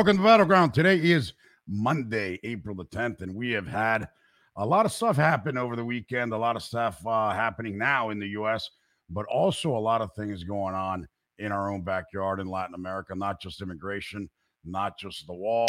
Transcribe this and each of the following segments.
Welcome to Battleground. Today is Monday, April the 10th, and we have had a lot of stuff happen over the weekend, a lot of stuff uh, happening now in the U.S., but also a lot of things going on in our own backyard in Latin America, not just immigration, not just the wall,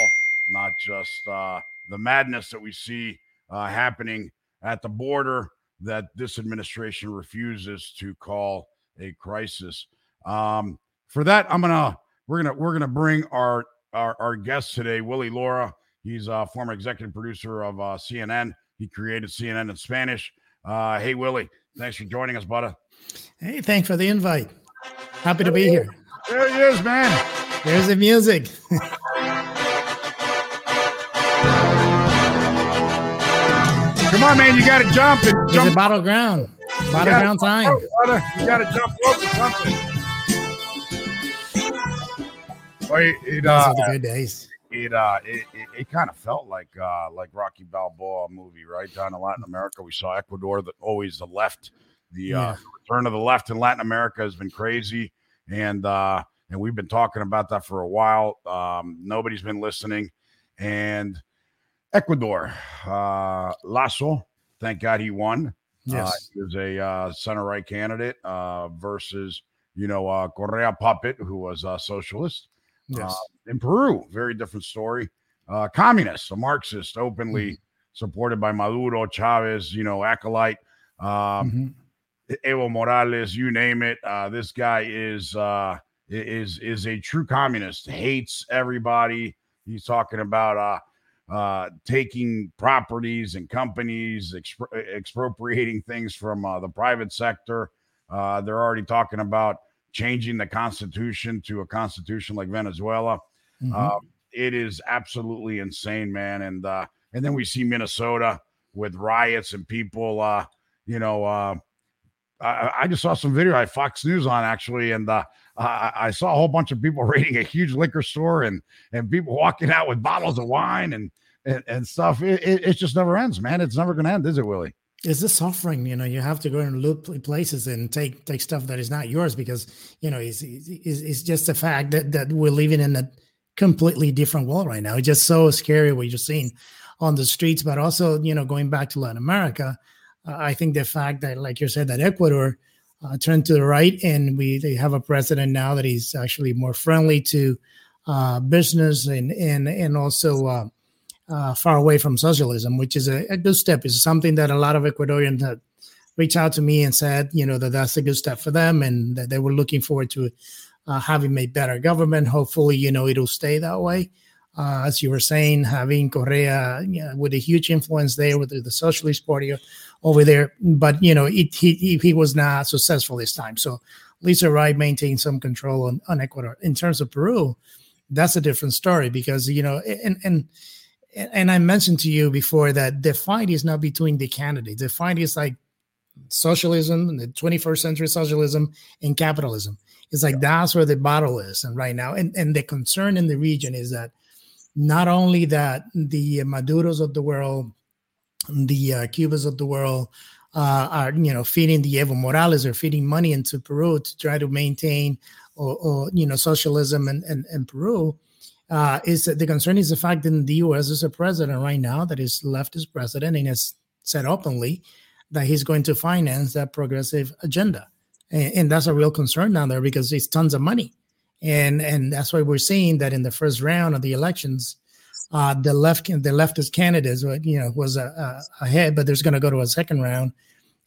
not just uh, the madness that we see uh, happening at the border that this administration refuses to call a crisis. Um, for that, I'm gonna we're gonna we're gonna bring our our, our guest today, Willie Lora. He's a former executive producer of uh, CNN. He created CNN in Spanish. Uh, hey, Willie, thanks for joining us, buddy. Hey, thanks for the invite. Happy to be here. There he is, man. There's the music. Come on, man. You got to jump and It's a battleground. Battleground time. You got to jump rope or something. It, uh, the good days. it uh it, it, it kind of felt like uh like Rocky Balboa movie, right? Down in Latin America, we saw Ecuador that always the left. The uh Yeah. return of the left in Latin America has been crazy. And uh and we've been talking about that for a while. Um, nobody's been listening. And Ecuador, uh Lasso, thank God he won. Uh, Yes. he was a uh, center right candidate uh, versus, you know, uh, Correa Puppet, who was a socialist. Yes. Uh, in Peru, very different story. Uh, communist, a Marxist, openly Mm-hmm. supported by Maduro, Chavez, you know, acolyte, um, Mhm. Evo Morales, you name it. Uh, this guy is uh, is is a true communist. Hates everybody. He's talking about uh, uh, taking properties and companies, expro- expropriating things from uh, the private sector. Uh, they're already talking about changing the constitution to a constitution like Venezuela. Mhm. Uh, it is absolutely insane, man. And uh, and then we see Minnesota with riots and people. Uh, you know, uh, I, I just saw some video. I had Fox News on actually, and uh, I, I saw a whole bunch of people raiding a huge liquor store and and people walking out with bottles of wine and and, and stuff. It, it, it just never ends, man. It's never going to end, is it, Willie? It's the suffering you know you have to go and look places and take take stuff that is not yours because you know it's it's, it's just the fact that that we're living in a completely different world right now. It's just so scary what you're seeing on the streets but also you know going back to latin america uh, i think the fact that like you said that ecuador uh, turned to the right and we they have a president now that is actually more friendly to uh, business and and and also uh, far away from socialism, which is a, a good step. It's something that a lot of Ecuadorians had reached out to me and said, you know, that that's a good step for them and that they were looking forward to uh, having a better government. Hopefully, you know, it'll stay that way. Uh, as you were saying, having Correa you know, with a huge influence there with the, the Socialist Party over there, but you know, it, he, he he was not successful this time. So Lisa Wright maintained some control on, on Ecuador. In terms of Peru, that's a different story because you know, and and and I mentioned to you before that the fight is not between the candidates. The fight is like socialism, the 21st century socialism, and capitalism. It's like that's where the battle is, and right now, and and the concern in the region is that not only that the Maduros of the world, the uh, Cubas of the world, uh, are you know feeding the Evo Morales or feeding money into Peru to try to maintain or, or you know socialism and and, in Peru uh, is the concern is the fact that in the U.S. is a president right now that is leftist president and has said openly that he's going to finance that progressive agenda, and, and that's a real concern down there because it's tons of money, and and that's why we're seeing that in the first round of the elections, uh, the left the leftist candidates, uh, you know, was uh, ahead, but there's going to go to a second round,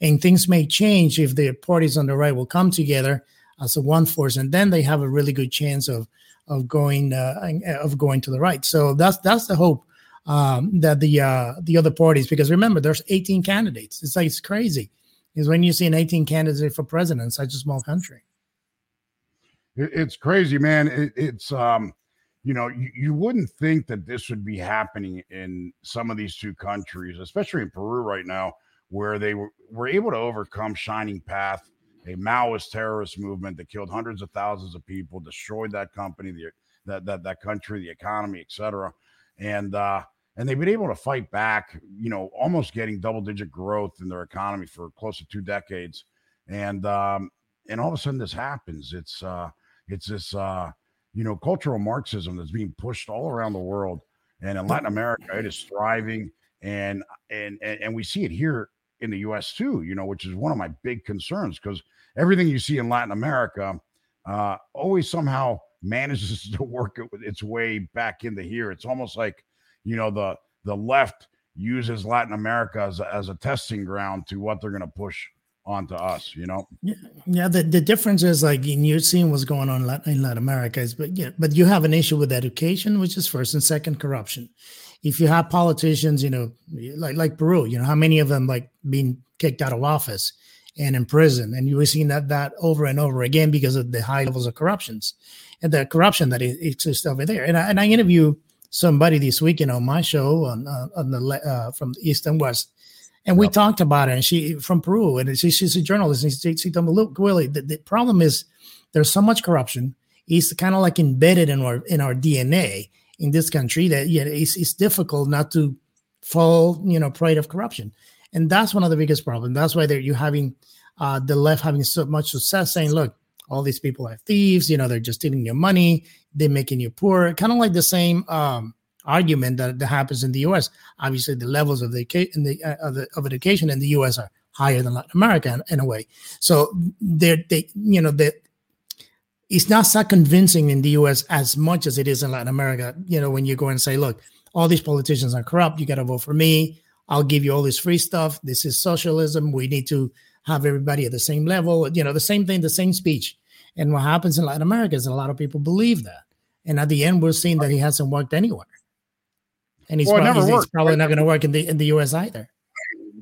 and things may change if the parties on the right will come together as a one force, and then they have a really good chance of of going uh, of going to the right. So that's that's the hope um, that the uh, the other parties, because remember, there's 18 candidates. It's like it's crazy. Is when you see an 18 candidate for president in such a small country. It's crazy, man. It, it's um, you know, you, you wouldn't think that this would be happening in some of these two countries, especially in Peru right now, where they were, were able to overcome Shining Path, a Maoist terrorist movement that killed hundreds of thousands of people, destroyed that company, the that that that country, the economy, etc. And uh, and they've been able to fight back, you know, almost getting double digit growth in their economy for close to two decades. And um, and all of a sudden this happens. It's uh, it's this uh, you know, cultural Marxism that's being pushed all around the world. And in Latin America, it is thriving. And and and, and we see it here in the US too, you know, which is one of my big concerns because everything you see in Latin America uh, always somehow manages to work its way back into here. It's almost like, you know, the the left uses Latin America as a, as a testing ground to what they're going to push onto us, you know? Yeah, yeah. The, the difference is like you're seeing what's going on in Latin, in Latin America is, but yeah, but you have an issue with education, which is first and second corruption. If you have politicians, you know, like like Peru, you know, how many of them like being kicked out of office and in prison, and you were seeing that that over and over again because of the high levels of corruptions and the corruption that exists over there. And I, and I interview somebody this weekend on my show on uh, on the uh, from the East and West and we talked about it. And she from Peru, and she, she's a journalist. And she, she told me, "Look, Willie, the, the problem is there's so much corruption. It's kind of like embedded in our in our DNA in this country that yeah, it's, it's difficult not to fall, you know, prey of corruption. And that's one of the biggest problems. That's why you're having uh, the left having so much success saying, look, all these people are thieves. You know, they're just stealing your money. They're making you poor. Kind of like the same um, argument that, that happens in the U.S. Obviously, the levels of the, the, uh, of, the of education in the U.S. are higher than Latin America in, in a way. So they they you know that it's not so convincing in the U.S. as much as it is in Latin America. You know, when you go and say, look, all these politicians are corrupt. You got to vote for me. I'll give you all this free stuff. This is socialism. We need to have everybody at the same level. You know, the same thing, the same speech. And what happens in Latin America is a lot of people believe that. And at the end, we're seeing that he hasn't worked anywhere and he's, well, probably, he's, he's probably not going to work in the in the U.S. either.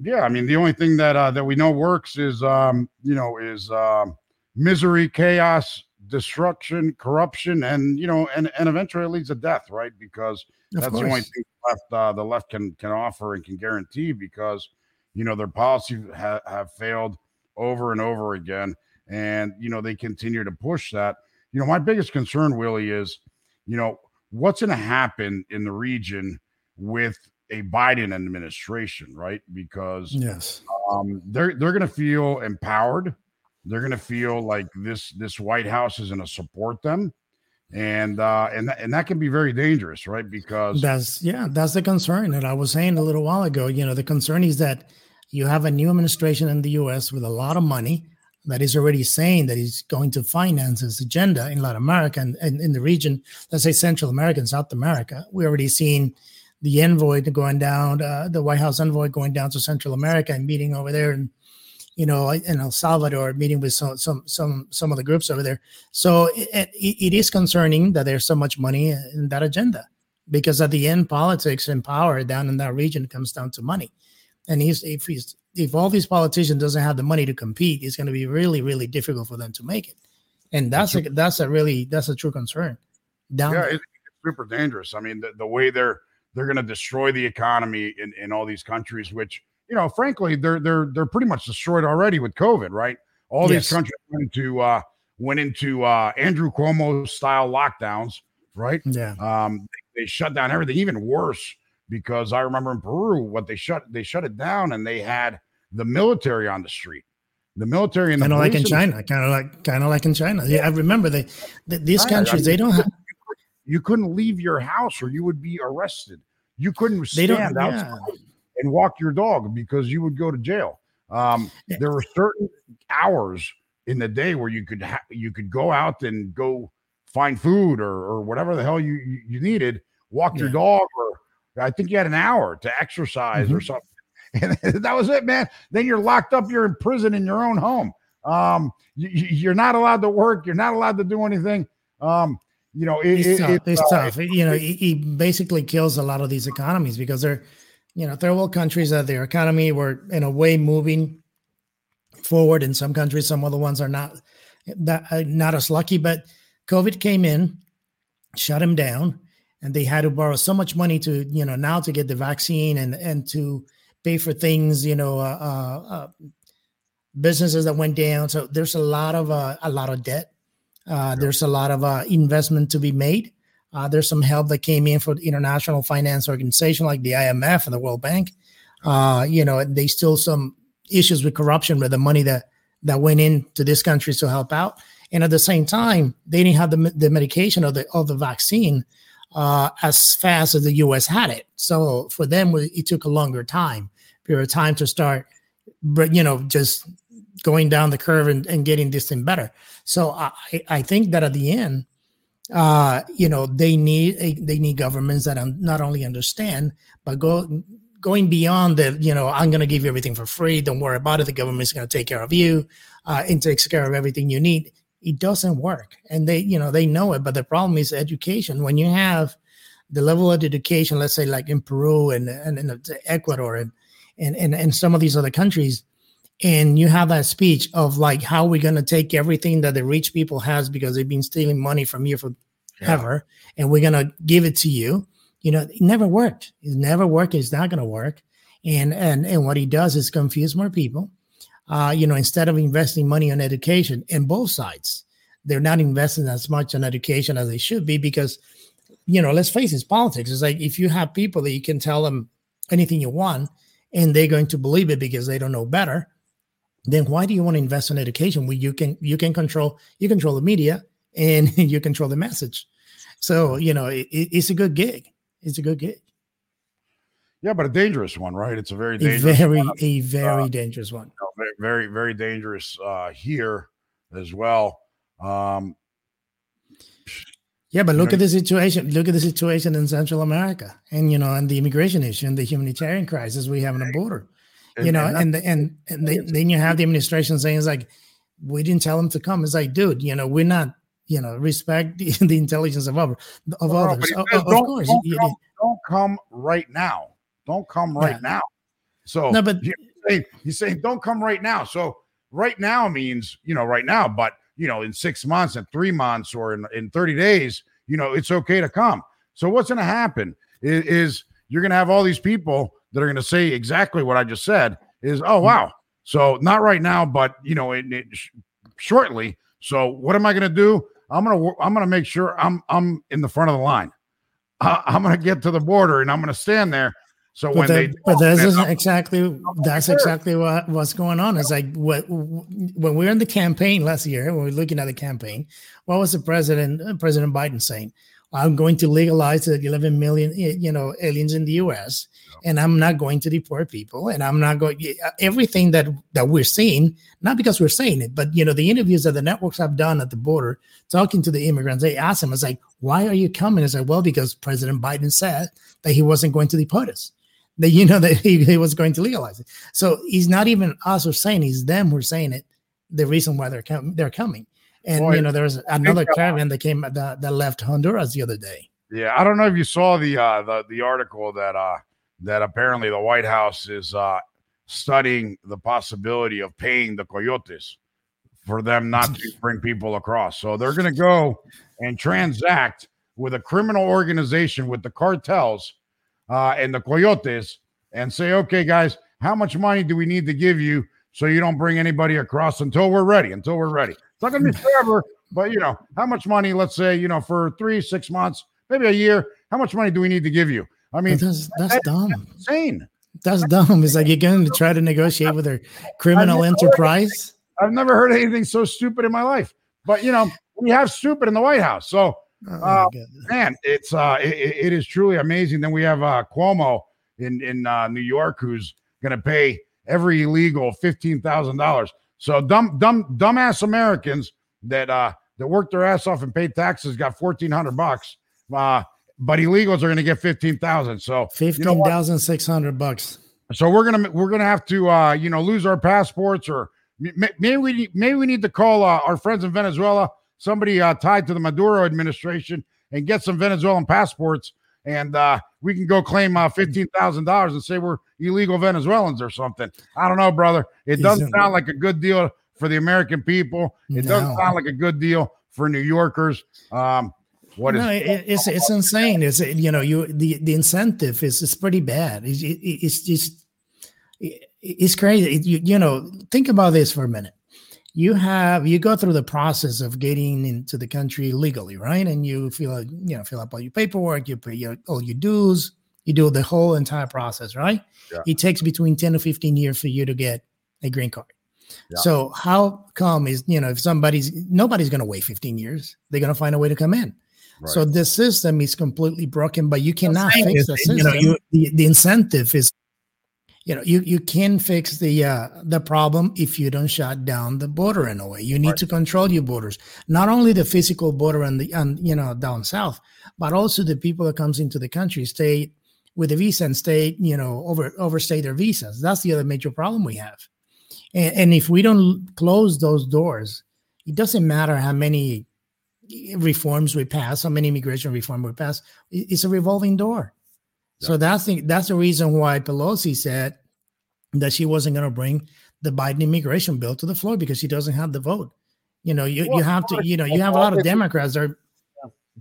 Yeah, I mean, the only thing that uh, that we know works is um, you know is um, misery, chaos, destruction, corruption, and you know, and and eventually it leads to death, right? Because that's the only thing left uh, the left can can offer and can guarantee because you know their policies ha- have failed over and over again, and you know they continue to push that. You know, my biggest concern, Willie, is you know what's going to happen in the region with a Biden administration, right? Because yes, um, they're they're going to feel empowered. They're going to feel like this this White House is going to support them, and uh, and that, and that can be very dangerous, right? Because that's yeah, that's the concern that I was saying a little while ago. You know, the concern is that you have a new administration in the U.S. with a lot of money that is already saying that he's going to finance his agenda in Latin America and, and in the region, let's say Central America and South America. We already seen the envoy going down, uh, the White House envoy going down to Central America and meeting over there, and you know, in El Salvador, meeting with some some some some of the groups over there. So it, it is concerning that there's so much money in that agenda, because at the end, politics and power down in that region comes down to money, and he's if he's if all these politicians doesn't have the money to compete, it's going to be really really difficult for them to make it, and that's a that's a really that's a true concern. Down yeah, it's super dangerous. I mean, the, the way they're they're going to destroy the economy in, in all these countries, which you know, frankly, they're they're they're pretty much destroyed already with COVID, right? All yes. these countries went into uh, went into uh, Andrew Cuomo style lockdowns, right? Yeah. Um, they, they shut down everything. Even worse, because I remember in Peru, what they shut they shut it down, and they had the military on the street. The military and kind of like in China, kind of like kind of like in China. Yeah, I remember they, they these countries I mean, they don't have you couldn't leave your house or you would be arrested. You couldn't stand outside yeah. And walk your dog because you would go to jail. Um, there were certain hours in the day where you could ha- you could go out and go find food or or whatever the hell you you, needed, walk yeah. your dog, or I think you had an hour to exercise mm-hmm. or something. And that was it, man. Then you're locked up. You're in prison in your own home. Um, you, are not allowed to work. You're not allowed to do anything. Um, you know, it, it's, tough. It, it's uh, tough. you know, he, basically kills a lot of these economies because they're, you know, third world countries that their economy were in a way moving forward. In some countries, some other ones are not that uh, not as lucky. But COVID came in, shut them down, and they had to borrow so much money to, you know, now to get the vaccine and and to pay for things, you know, uh, uh, uh businesses that went down. So there's a lot of uh, a lot of debt uh, there's a lot of uh, investment to be made. Uh, there's some help that came in for the international finance organization like the IMF and the World Bank. Uh, you know, they still some issues with corruption with the money that that went into this country to help out. and at the same time, they didn't have the, the medication or the of the vaccine uh, as fast as the U.S. had it. So for them, it took a longer time period of time to start, you know, just going down the curve and, and getting this thing better. So I, I think that at the end, uh, you know, they need they need governments that not only understand but go going beyond the you know I'm going to give you everything for free. Don't worry about it. The government's going to take care of you uh, and takes care of everything you need. It doesn't work, and they you know they know it. But the problem is education. When you have the level of education, let's say like in Peru and and, and Ecuador and, and and and some of these other countries, and you have that speech of like how we're going to take everything that the rich people has because they've been stealing money from you for yeah. ever, and we're going to give it to you. You know, it never worked. It never worked. It's not going to work. And and and what he does is confuse more people. Uh, you know, instead of investing money on education in both sides, they're not investing as much on education as they should be because, you know, let's face it, politics. It's like if you have people that you can tell them anything you want and they're going to believe it because they don't know better then why do you want to invest in education where you can you can control you control the media and you control the message? So you know it, it's a good gig. It's a good gig. Yeah but a dangerous one right? It's a very dangerous a very one. a very uh, dangerous one. you know, very, very very dangerous uh here as well. Um yeah, but look at the situation. Look at the situation in Central America, and you know, and the immigration issue and the humanitarian crisis we have on the border. And, you know, and and and, and they, then you have the administration saying it's like we didn't tell them to come. It's like, dude, you know, we're not, you know, respect the, the intelligence of other of others. Says, of, of course, don't, come, don't come right now. Don't come right yeah. now. So no, but he's saying, he's saying don't come right now. So right now means you know right now, but you know in six months and three months or in, in 30 days, you know it's okay to come. So what's going to happen is, is you're going to have all these people that are going to say exactly what I just said is, oh, wow. So not right now, but, you know, it, it sh- shortly. So what am I going to do? I'm going to, I'm going to make sure I'm, I'm in the front of the line. Uh, I'm going to get to the border and I'm going to stand there. So but when the, they, but this isn't exactly that's exactly what what's going on. It's like what when we are in the campaign last year, when we are looking at the campaign, what was the president President Biden saying? I'm going to legalize the 11 million, you know, aliens in the U.S. and I'm not going to deport people, and I'm not going uh, everything that that we're seeing, not because we're saying it, but you know, the interviews that the networks have done at the border, talking to the immigrants, they ask them, "It's like, why are you coming?" It's like, well, because President Biden said that he wasn't going to deport us, that you know that he, he was going to legalize it. So he's not even us who saying; it, he's them who are saying it. The reason why they're com- they're coming. And Boy, you know, there was another caravan that came that, that left Honduras the other day. Yeah, I don't know if you saw the uh the, the article that uh that apparently the White House is uh studying the possibility of paying the coyotes for them not to bring people across. So they're going to go and transact with a criminal organization with the cartels uh, and the coyotes and say, okay, guys, how much money do we need to give you so you don't bring anybody across until we're ready? Until we're ready. It's not going to be forever, but you know, how much money, let's say, you know, for three, six months, maybe a year, how much money do we need to give you? I mean, that's, that's, dumb. insane. That's dumb. It's like you're going to try to negotiate with a criminal enterprise. I've never heard anything so stupid in my life. But you know, we have stupid in the White House. So, oh uh, man, it's uh, it, it is truly amazing. Then we have uh, Cuomo in in uh, New York, who's going to pay every illegal fifteen thousand dollars. So dumb, dumb, dumbass Americans that uh that work their ass off and pay taxes got fourteen hundred bucks. Uh, but illegals are going to get fifteen thousand. So fifteen thousand six hundred bucks. So we're gonna we're gonna have to uh you know lose our passports or maybe we maybe we need to call uh, our friends in Venezuela, somebody uh, tied to the Maduro administration, and get some Venezuelan passports and uh, we can go claim uh, fifteen thousand dollars and say we're illegal Venezuelans or something. I don't know, brother. It doesn't sound like a good deal for the American people. It no. doesn't sound like a good deal for New Yorkers. Um, what no, is it, it's it's insane. It's you know you the the incentive is is pretty bad. It's, it, it's just it's crazy. you, you know think about this for a minute you have you go through the process of getting into the country legally, right? And you feel like you know fill up all your paperwork, you pay your, all your dues, you do the whole entire process, right? Yeah. It takes between ten to fifteen years for you to get a green card. Yeah. So how come is you know if somebody's nobody's going to wait 15 years, they're going to find a way to come in. Right. So the system is completely broken, but you cannot fix is, the system. You know, you, the, the incentive is you know you you can fix the uh the problem if you don't shut down the border in a way. You need right. to control your borders. Not only the physical border and the and you know down south but also the people that comes into the country stay with a visa and stay you know over overstay their visas. That's the other major problem we have. And, and if we don't close those doors it doesn't matter how many reforms we pass how many immigration reform we pass it's a revolving door so that's the that's the reason why Pelosi said that she wasn't going to bring the Biden immigration bill to the floor because she doesn't have the vote. You know, you, well, you have to, you know, you have a lot of Democrats are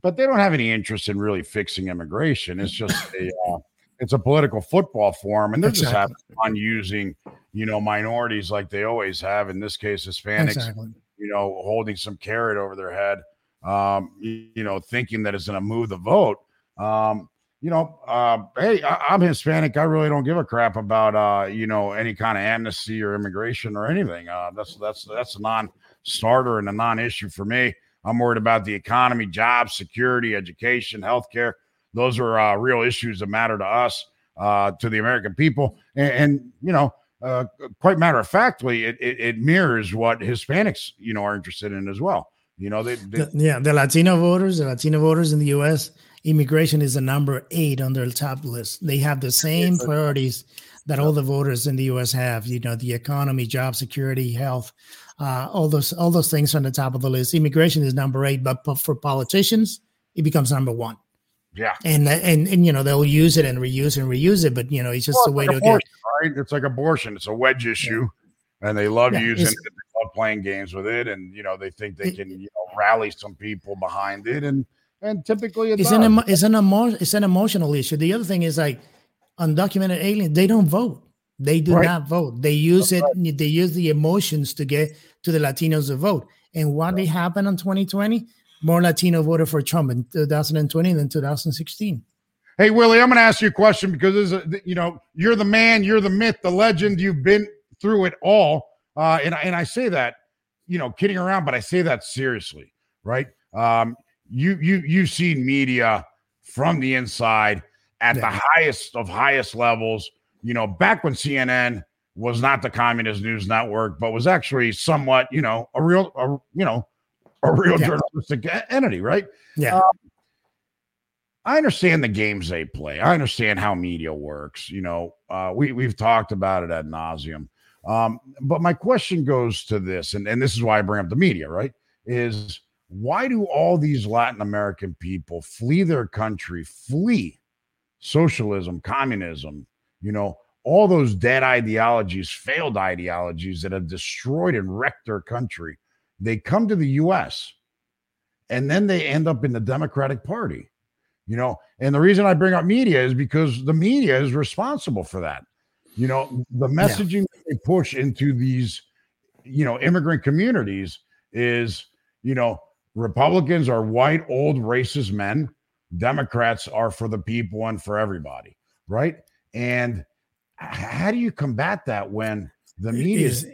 but they don't have any interest in really fixing immigration. It's just a uh, it's a political football for them, and they're exactly. just having fun using you know minorities like they always have. In this case, Hispanics, exactly. you know, holding some carrot over their head, um, you, you know, thinking that it's going to move the vote. Um, you know, uh, hey, I, am Hispanic. I really don't give a crap about uh, you know any kind of amnesty or immigration or anything. Uh, that's that's that's a non-starter and a non-issue for me. I'm worried about the economy, jobs, security, education, healthcare. Those are uh, real issues that matter to us, uh, to the American people, and, and you know, uh, quite matter of factly, it, it, it mirrors what Hispanics you know are interested in as well. You know, they, they the, yeah, the Latino voters, the Latino voters in the U.S immigration is the number eight on their top list. They have the same priorities that all the voters in the U.S. have. You know, the economy, job security, health, uh, all those all those things on the top of the list. Immigration is number eight, but for politicians, it becomes number one. Yeah, and and and you know they'll use it and reuse and reuse it, but you know it's just well, a way like to get right. It's like abortion. It's a wedge issue, yeah. and they love yeah, using it. They love playing games with it, and you know they think they can you know rally some people behind it, and and typically it's, an emo- it's an emo- it's an emotional issue. The other thing is like undocumented aliens, they don't vote. They do right. not vote. They use That's it. Right. They use the emotions to get to the Latinos to vote. And what right. did happen in 2020? More Latino voted for Trump in 2020 than 2016. Hey Willie, I'm going to ask you a question because this is, you know you're the man, you're the myth, the legend. You've been through it all, uh, and and I say that, you know, kidding around, but I say that seriously, right? Um, you you you've seen media from the inside at yeah. the highest of highest levels. You know, back when CNN was not the communist news network, but was actually somewhat, you know, a real, a, you know, a real yeah. journalistic entity, right? Yeah. Um, I understand the games they play. I understand how media works. You know, uh, we we've talked about it ad nauseum. Um, but my question goes to this, and, and this is why I bring up the media, right? Is why do all these Latin American people flee their country, flee socialism, communism, you know, all those dead ideologies, failed ideologies that have destroyed and wrecked their country? They come to the US and then they end up in the Democratic Party, you know. And the reason I bring up media is because the media is responsible for that. You know, the messaging yeah. they push into these, you know, immigrant communities is, you know, Republicans are white, old, racist men. Democrats are for the people and for everybody, right? And how do you combat that when the media is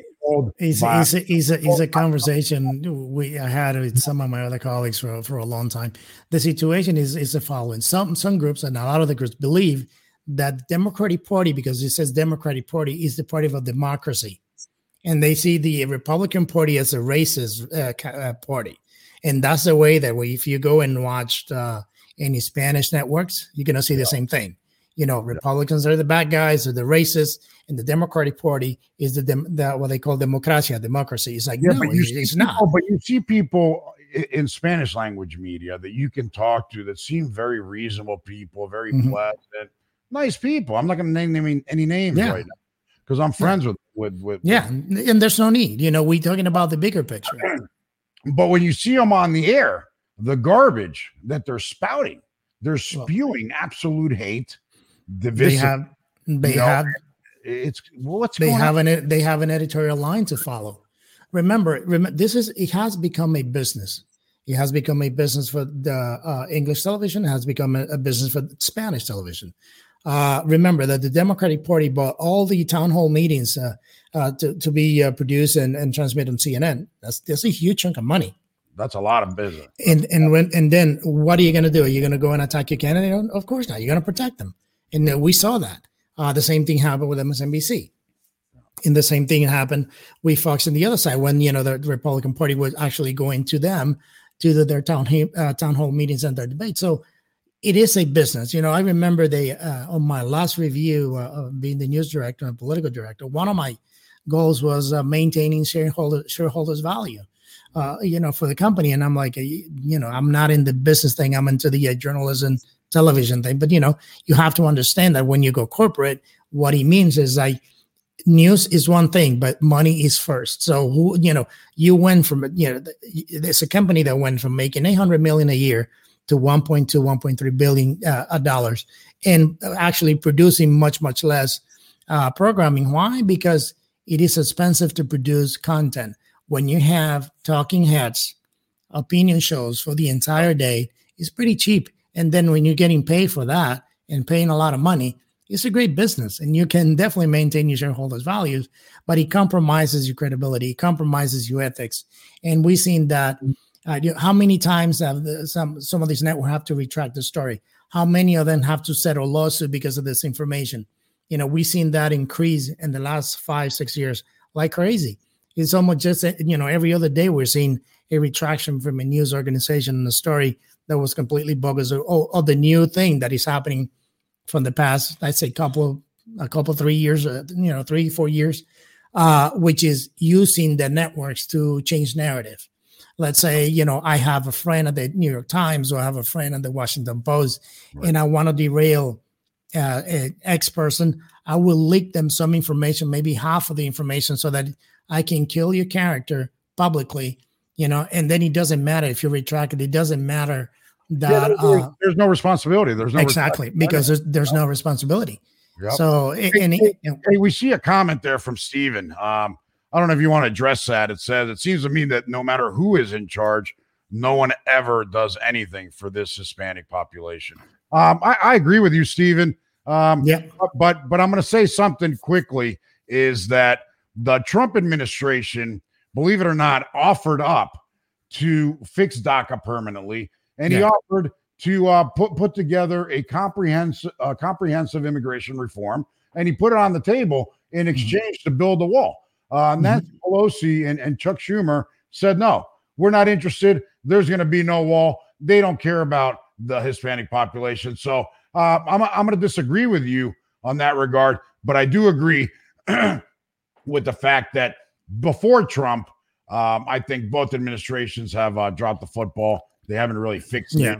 a, he's, a, a, a conversation we I had with some of my other colleagues for, for a long time. The situation is is the following: some some groups and a lot of the groups believe that the Democratic Party, because it says Democratic Party, is the party of democracy, and they see the Republican Party as a racist uh, uh party. And that's the way that we, if you go and watch uh, any Spanish networks, you're going to see the same thing. You know, Republicans are the bad guys, or the racists, and the Democratic Party is the, dem- the what they call democracia, democracy. It's like, yeah, no, but you it's people, not. But you see people in Spanish language media that you can talk to that seem very reasonable people, very mm-hmm. pleasant, nice people. I'm not going to name any, any names yeah. right now because I'm friends yeah. with, with, with yeah, and there's no need. You know, we talking about the bigger picture. But when you see them on the air, the garbage that they're spouting, they're spewing well, absolute hate. Divisive, they have, they you know, have, it's what's they have on? an they have an editorial line to follow. Remember, remember, this is it has become a business. It has become a business for the uh, English television. It has become a, a business for Spanish television. Uh, remember that the Democratic Party bought all the town hall meetings uh, uh, to, to be uh, produced and, and transmitted on CNN. That's that's a huge chunk of money. That's a lot of business. And and when and then what are you going to do? Are you going to go and attack your candidate? Of course not. You're going to protect them. And uh, we saw that. Uh, the same thing happened with MSNBC. And the same thing happened with Fox on the other side when you know the Republican Party was actually going to them to the, their town uh, town hall meetings and their debates. So it is a business. You know, I remember they uh, on my last review uh, of being the news director and political director. One of my goals was uh, maintaining shareholder shareholders value. Uh, you know, for the company, and I'm like, you know, I'm not in the business thing. I'm into the journalism television thing. But you know, you have to understand that when you go corporate, what he means is like news is one thing, but money is first. So who you know, you went from you know, there's a company that went from making 800 million a year to 1.2, 1.3 billion uh, dollars, and actually producing much much less uh, programming. Why? Because it is expensive to produce content. When you have talking heads, opinion shows for the entire day, it's pretty cheap and then when you're getting paid for that and paying a lot of money, it's a great business and you can definitely maintain your shareholders' values, but it compromises your credibility, it compromises your ethics. And we've seen that. Uh, how many times have the, some some of these networks have to retract the story? How many of them have to settle lawsuit because of this information? You know, we've seen that increase in the last five six years like crazy. It's almost just you know every other day we're seeing a retraction from a news organization and a story that was completely bogus or, or, the new thing that is happening from the past i'd say couple a couple three years uh, you know three four years uh, which is using the networks to change narrative let's say you know i have a friend at the new york times or i have a friend at the washington post right. and i want to derail uh, x person i will leak them some information maybe half of the information so that i can kill your character publicly you know, and then it doesn't matter if you retract it. It doesn't matter that yeah, there's, uh, there's, no responsibility. There's no exactly because there's, there's no responsibility. Yep. So, hey, and, hey, hey, we see a comment there from Steven. Um, I don't know if you want to address that. It says it seems to me that no matter who is in charge, no one ever does anything for this Hispanic population. Um, I, I, agree with you, Stephen. Um, yeah, but but, I'm going to say something quickly. Is that the Trump administration believe it or not, offered up to fix DACA permanently, and yeah. he offered to uh, put put together a comprehensive uh, comprehensive immigration reform, and he put it on the table in mm-hmm. exchange mm-hmm. to build a wall. Uh, mm-hmm. Pelosi and, and Chuck Schumer said, "No, we're not interested. There's going to be no wall. They don't care about the Hispanic population." So uh, I'm I'm going to disagree with you on that regard, but I do agree with the fact that before Trump, um, I think both administrations have uh, dropped the football. They haven't really fixed yeah. it,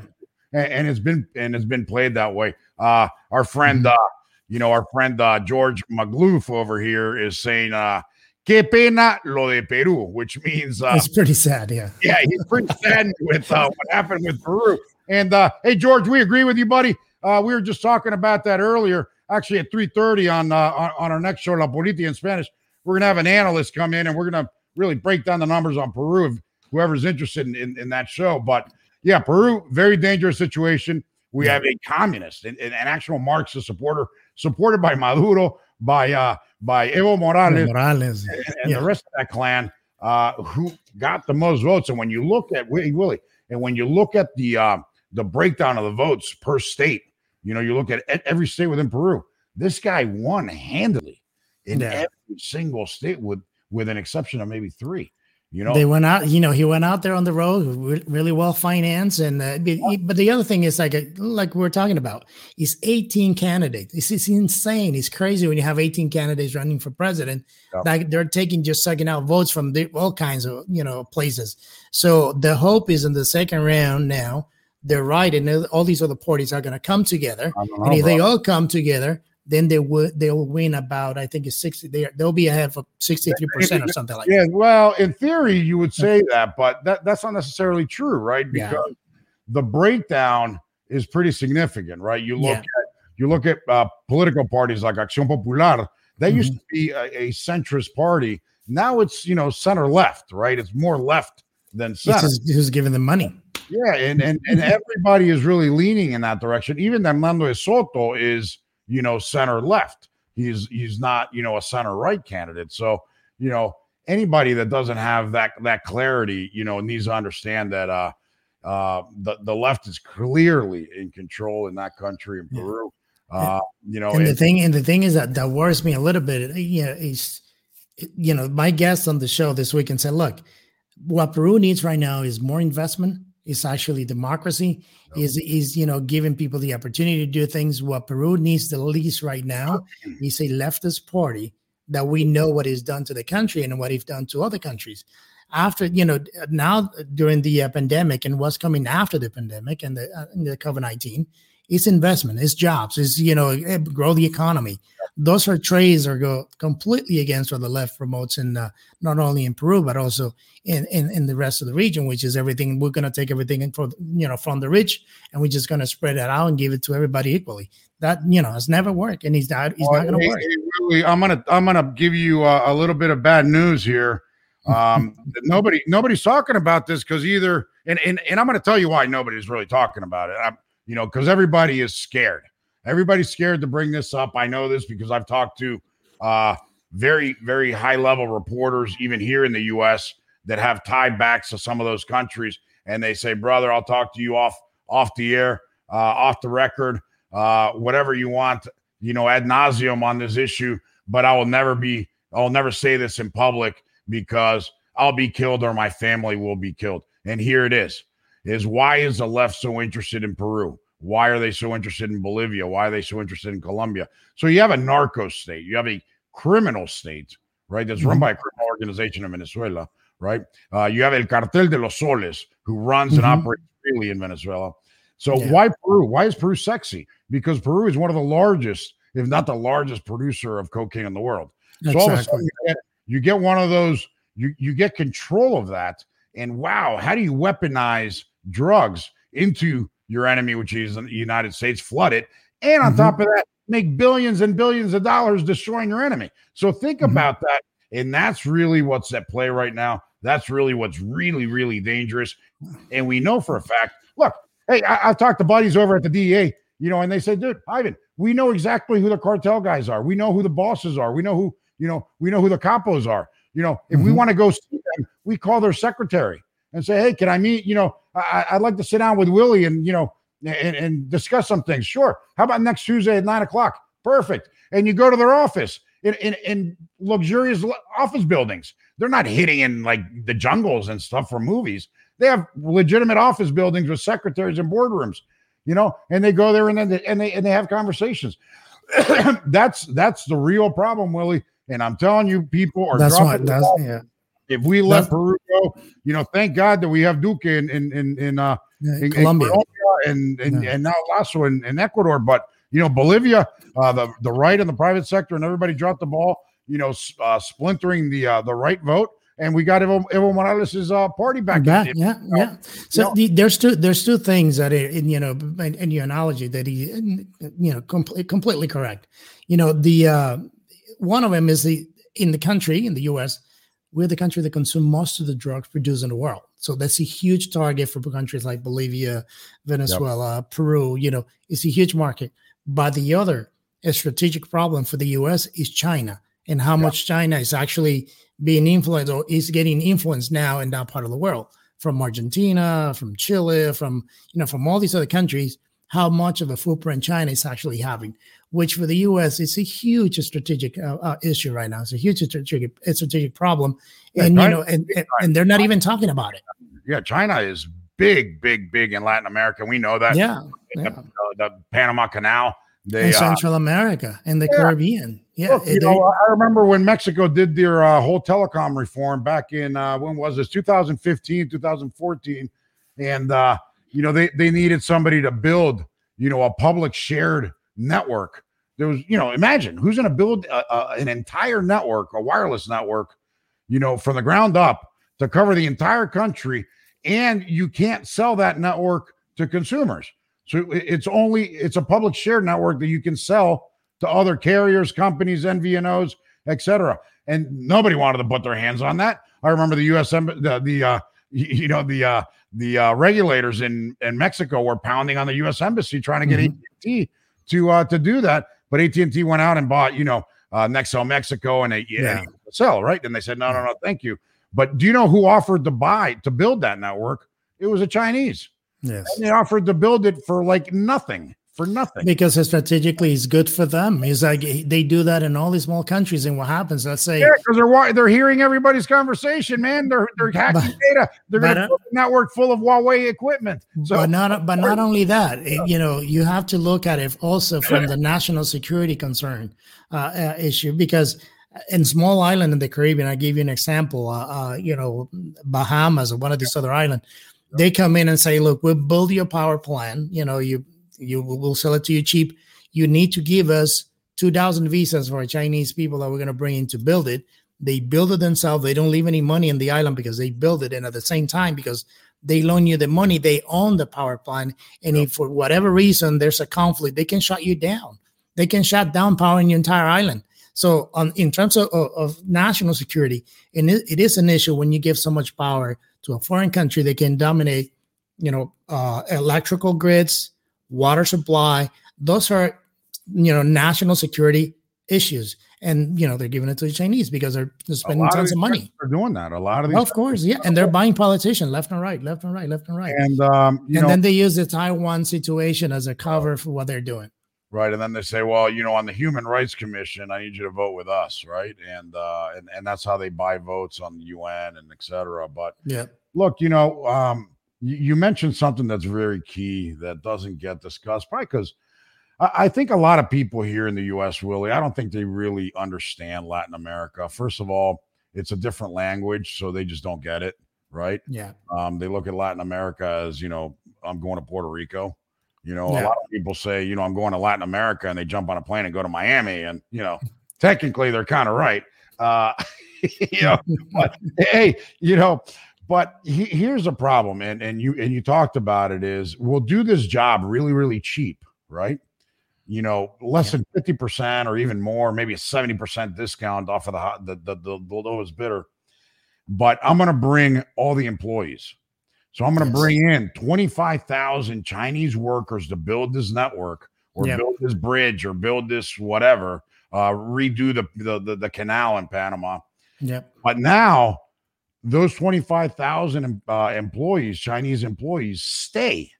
and, and, it's been and it's been played that way. Uh, our friend, mm-hmm. uh, you know, our friend uh, George Magloof over here is saying, uh, "Que pena lo de Peru," which means uh, it's pretty sad. Yeah, yeah, he's pretty sad with uh, what happened with Peru. And uh, hey, George, we agree with you, buddy. Uh, we were just talking about that earlier, actually at three thirty on, uh, on on our next show, La Política in Spanish we're going to have an analyst come in and we're going to really break down the numbers on Peru, if whoever's interested in, in, in that show. But yeah, Peru, very dangerous situation. We yeah. have a communist, an, an actual Marxist supporter, supported by Maduro, by uh, by Evo Morales, Morales. and, and yeah. the rest of that clan, uh, who got the most votes. And when you look at Willie, Willie and when you look at the uh, the breakdown of the votes per state, you know, you look at every state within Peru. This guy won handily in yeah. every single state, with with an exception of maybe three. You know, they went out. You know, he went out there on the road, really well financed, and uh, but the other thing is like uh, like we are talking about, he's 18 candidates. It's, it's insane. It's crazy when you have 18 candidates running for president. Yep. Like they're taking just sucking out votes from the, all kinds of you know places. So the hope is in the second round now. They're right, and all these other parties are going to come together, know, and if bro. they all come together, then they would they will win about I think it's sixty. They they'll be ahead of sixty three percent or something like yeah, that. Yeah, well, in theory, you would say that, but that that's not necessarily true, right? Because yeah. the breakdown is pretty significant, right? You look yeah. at you look at uh, political parties like Acción Popular. That mm-hmm. used to be a, a, centrist party. Now it's you know center left, right? It's more left than center. who's giving them money? Yeah, and and and everybody is really leaning in that direction. Even Hernando Soto is you know, center left. He's he's not, you know, a center right candidate. So, you know, anybody that doesn't have that that clarity, you know, needs to understand that uh uh the, the left is clearly in control in that country in Peru. Uh, you know, and the thing and the thing is that that worries me a little bit. You know, is you know, my guest on the show this week and said, look, what Peru needs right now is more investment. It's actually democracy. Is is you know giving people the opportunity to do things. What Peru needs the least right now is a leftist party that we know what is done to the country and what he's done to other countries. After you know now during the uh, pandemic and what's coming after the pandemic and the, uh, the COVID nineteen, it's investment, it's jobs, it's you know eh, grow the economy. Those are trades are go completely against what the left promotes in uh, not only in Peru but also in, in in the rest of the region, which is everything. We're going to take everything for you know from the rich, and we're just going to spread it out and give it to everybody equally. That you know has never worked, and he's not he's well, not going to work. Really, I'm gonna I'm gonna give you a, a little bit of bad news here. Um, nobody nobody's talking about this because either and, and and I'm going to tell you why nobody's really talking about it. I'm, you know, because everybody is scared. Everybody's scared to bring this up. I know this because I've talked to uh, very, very high level reporters, even here in the U.S., that have tied backs to some of those countries, and they say, "Brother, I'll talk to you off off the air, uh, off the record, uh, whatever you want, you know, ad nauseum on this issue, but I will never be, I'll never say this in public because I'll be killed or my family will be killed." And here it is is why is the left so interested in Peru? Why are they so interested in Bolivia? Why are they so interested in Colombia? So you have a narco state, you have a criminal state, right? That's run mm-hmm. by a criminal organization in Venezuela, right? Uh, you have El Cartel de los Soles, who runs mm-hmm. and operates freely in Venezuela. So yeah. why Peru? Why is Peru sexy? Because Peru is one of the largest, if not the largest, producer of cocaine in the world. So all of a sudden you get, you get one of those, you you get control of that, and wow, how do you weaponize drugs into your enemy, which is the United States, flood it, and on mm-hmm. top of that, make billions and billions of dollars destroying your enemy. So think mm-hmm. about that. And that's really what's at play right now. That's really what's really, really dangerous. And we know for a fact, look, hey, I, have talked to buddies over at the DEA, you know, and they said, dude, Ivan, we know exactly who the cartel guys are. We know who the bosses are. We know who, you know, we know who the capos are. You know, if mm-hmm. we want to go see them, we call their secretary and say, hey, can I meet, you know, I, would like to sit down with Willie and you know and, and discuss some things. Sure. How about next Tuesday at nine o'clock? Perfect. And you go to their office in, in, in luxurious office buildings. They're not hitting in like the jungles and stuff for movies. They have legitimate office buildings with secretaries and boardrooms, you know, and they go there and then they, and they and they have conversations. that's that's the real problem, Willie. And I'm telling you, people are that's what that's yeah. If we let Peru go, you know, thank God that we have Duque in in in, in uh yeah, in, Colombia. And and, yeah. and now Lasso in, in Ecuador. But you know, Bolivia, uh, the the right and the private sector, and everybody dropped the ball. You know, uh, splintering the uh, the right vote and we got Evo, Evo Morales' uh, party back. back yeah, yeah. So you know, the, there's two there's two things that are in you know in, in your analogy that he you know com- completely correct. You know the uh, one of them is the in the country in the U.S we're the country that consume most of the drugs produced in the world. So that's a huge target for countries like Bolivia, Venezuela, yep. Peru. You know, it's a huge market. But the other a strategic problem for the U.S. is China and how yep. much China is actually being influenced or is getting influenced now in that part of the world from Argentina, from Chile, from you know from all these other countries. How much of a footprint China is actually having? Which for the U.S. is a huge strategic uh, uh, issue right now. It's a huge strategic, strategic problem, and you know, and, and, and they're not even talking about it. Yeah, China is big, big, big in Latin America. We know that. Yeah, yeah. The, the, Panama Canal. They, in uh, Central uh, America and the yeah. Caribbean. Yeah, Look, you know, I remember when Mexico did their uh, whole telecom reform back in uh, when was this 2015, 2014, and uh, you know they they needed somebody to build you know a public shared network. There was, you know, imagine who's going to build a, a, an entire network, a wireless network, you know, from the ground up to cover the entire country, and you can't sell that network to consumers. So it's only it's a public shared network that you can sell to other carriers, companies, MVNOs, etc. And nobody wanted to put their hands on that. I remember the U.S. the, the uh, you know the uh, the uh, regulators in in Mexico were pounding on the U.S. embassy trying to get mm-hmm. AT&T to uh, to do that But AT and T went out and bought, you know, uh, Nextel Mexico, and they yeah. sell right. And they said, no, no, no, thank you. But do you know who offered to buy to build that network? It was a Chinese. Yes. And they offered to build it for like nothing for nothing because strategically it's good for them. It's like they do that in all these small countries, and what happens? Let's say yeah, because they're they're hearing everybody's conversation, man. They're they're hacking but, data. They're going to uh, put a network full of Huawei equipment. So, but not but not only that, you know, you have to look at it also from the national security concern uh, uh, issue because in small island in the Caribbean, I give you an example. Uh, uh, you know, Bahamas or one of these other islands, they come in and say, "Look, we'll build your power plant. You know, you you will sell it to you cheap. You need to give us 2,000 visas for Chinese people that we're going to bring in to build it. They build it themselves. They don't leave any money in the island because they build it. And at the same time, because they loan you the money, they own the power plant. And if for whatever reason there's a conflict, they can shut you down. They can shut down power in your entire island. So, on in terms of, of, of national security, and it, it is an issue when you give so much power to a foreign country they can dominate, you know, uh, electrical grids, water supply. Those are, you know, national security issues. And you know they're giving it to the Chinese because they're, spending tons of, of money. They're doing that. A lot of these, well, of course, yeah, and they're buying politicians left and right, left and right, left and right. And um, and know, then they use the Taiwan situation as a cover for what they're doing. Right, and then they say, well, you know, on the Human Rights Commission, I need you to vote with us, right? And uh, and and that's how they buy votes on the UN and etc. But yeah, look, you know, um, you mentioned something that's very key that doesn't get discussed, probably because I think a lot of people here in the U.S., Willie, I don't think they really understand Latin America. First of all, it's a different language, so they just don't get it, right? Yeah. Um, they look at Latin America as, you know, I'm going to Puerto Rico. You know, yeah. a lot of people say, you know, I'm going to Latin America, and they jump on a plane and go to Miami, and you know, technically they're kind of right. Uh, you know, but hey, you know, but he, here's a problem, and and you and you talked about it is we'll do this job really really cheap, right? You know, less yeah. than fifty percent or even more, maybe a seventy percent discount off of the the the, the, the lowest bidder. But I'm going to bring all the employees. So I'm going to yes. bring in 25,000 Chinese workers to build this network or yep. build this bridge or build this whatever, uh, redo the, the, the, the canal in Panama. Yep. But now those 25,000 uh, employees, Chinese employees, stay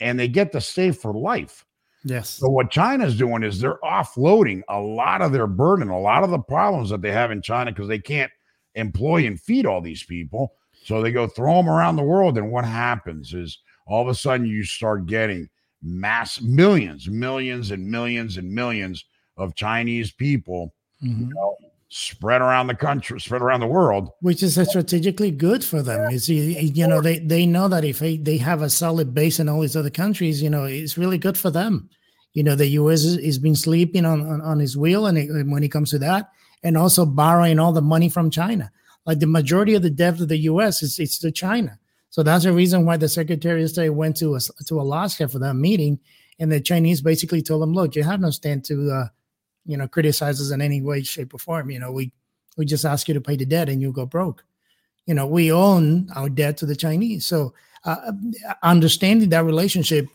and they get to stay for life. Yes. So what China's doing is they're offloading a lot of their burden, a lot of the problems that they have in China because they can't employ and feed all these people. So they go throw them around the world. And what happens is all of a sudden you start getting mass millions, millions and millions and millions of Chinese people mm-hmm. you know, spread around the country, spread around the world, which is strategically good for them. You see, you know they they know that if they, they have a solid base in all these other countries, you know it's really good for them. You know the U.S. has been sleeping on on, on his wheel, and it, when it comes to that, and also borrowing all the money from China. Like the majority of the debt of the U.S. is it's to China. So that's the reason why the Secretary of State went to to Alaska for that meeting, and the Chinese basically told them, "Look, you have no stand to." Uh, you know, criticize us in any way, shape, or form. You know, we we just ask you to pay the debt and you go broke. You know, we own our debt to the Chinese. So uh, understanding that relationship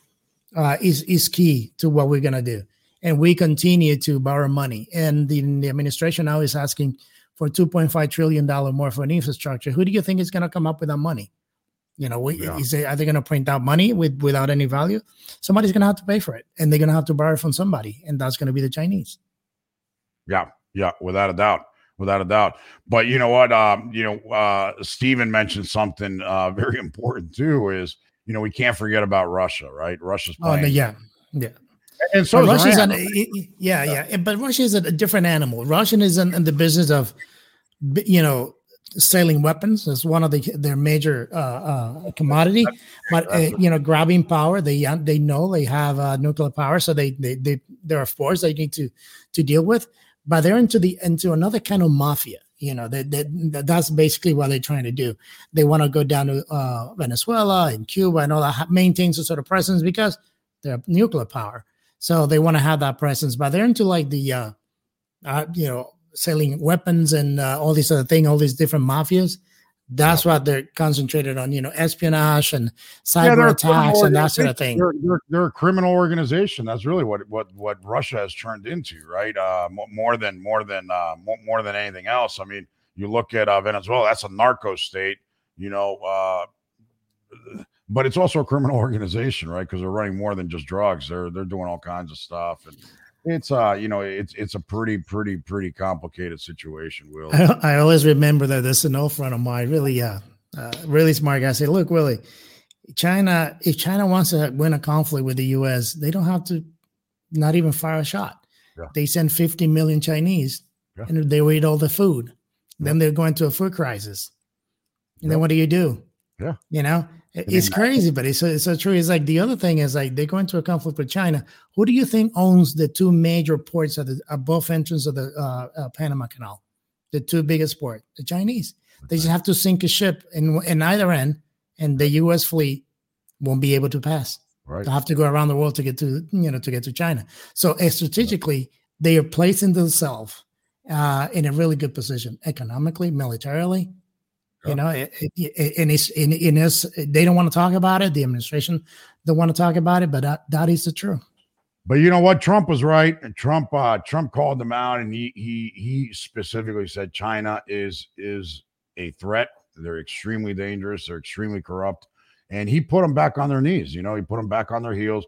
uh, is is key to what we're gonna do. And we continue to borrow money. And the, the administration now is asking for 2.5 trillion dollar more for an infrastructure. Who do you think is gonna come up with that money? You know, we, yeah. is it, are they going to print out money with without any value? Somebody's going to have to pay for it, and they're going to have to borrow from somebody, and that's going to be the Chinese. Yeah, yeah, without a doubt, without a doubt. But you know what? Um, you know, uh, Stephen mentioned something uh, very important too. Is you know we can't forget about Russia, right? Russia's playing. Oh, no, yeah, yeah. And so Russia's an, yeah, yeah, but Russia is a different animal. Russian is in, in the business of, you know, selling weapons as one of the, their major uh, uh, commodity. But uh, you know, grabbing power, they they know they have uh, nuclear power, so they they they there are forces they need to to deal with but they're into the into another kind of mafia. You know, that, that that's basically what they're trying to do. They want to go down to uh, Venezuela and Cuba and all that, maintain some sort of presence because they're nuclear power. So they want to have that presence, but they're into like the, uh, uh, you know, selling weapons and uh, all these other thing, all these different mafias. That's what they're concentrated on, you know, espionage and cyber yeah, attacks and that sort of thing. They're, they're, they're, a criminal organization. That's really what what what Russia has turned into, right? Uh, more than more than uh, more than anything else. I mean, you look at uh, Venezuela. That's a narco state, you know. Uh, but it's also a criminal organization, right? Because they're running more than just drugs. They're they're doing all kinds of stuff, and it's uh you know it's it's a pretty pretty pretty complicated situation. Will I, I always remember that there's an old friend of mine, really uh, uh really smart guy. Say, look, Willie, China if China wants to win a conflict with the U.S., they don't have to not even fire a shot. Yeah. They send 50 million Chinese, yeah. and they eat all the food. Yeah. Then they're going to a food crisis. And then what do you do? Yeah. You know, it's crazy, but it's so, it's so true. It's like the other thing is like they go into a conflict with China. Who do you think owns the two major ports at the above entrance of the uh, uh, Panama Canal? The two biggest port, the Chinese. They just have to sink a ship in in either end, and the U.S. fleet won't be able to pass. Right. They have to go around the world to get to you know to get to China. So uh, strategically, they are placing themselves uh, in a really good position economically, militarily, you know, it, it, and it's in, in this, they don't want to talk about it. The administration don't want to talk about it, but that, that is the truth. But you know what? Trump was right. Trump uh, Trump called them out, and he he he specifically said China is is a threat. They're extremely dangerous. They're extremely corrupt, and he put them back on their knees. You know, he put them back on their heels,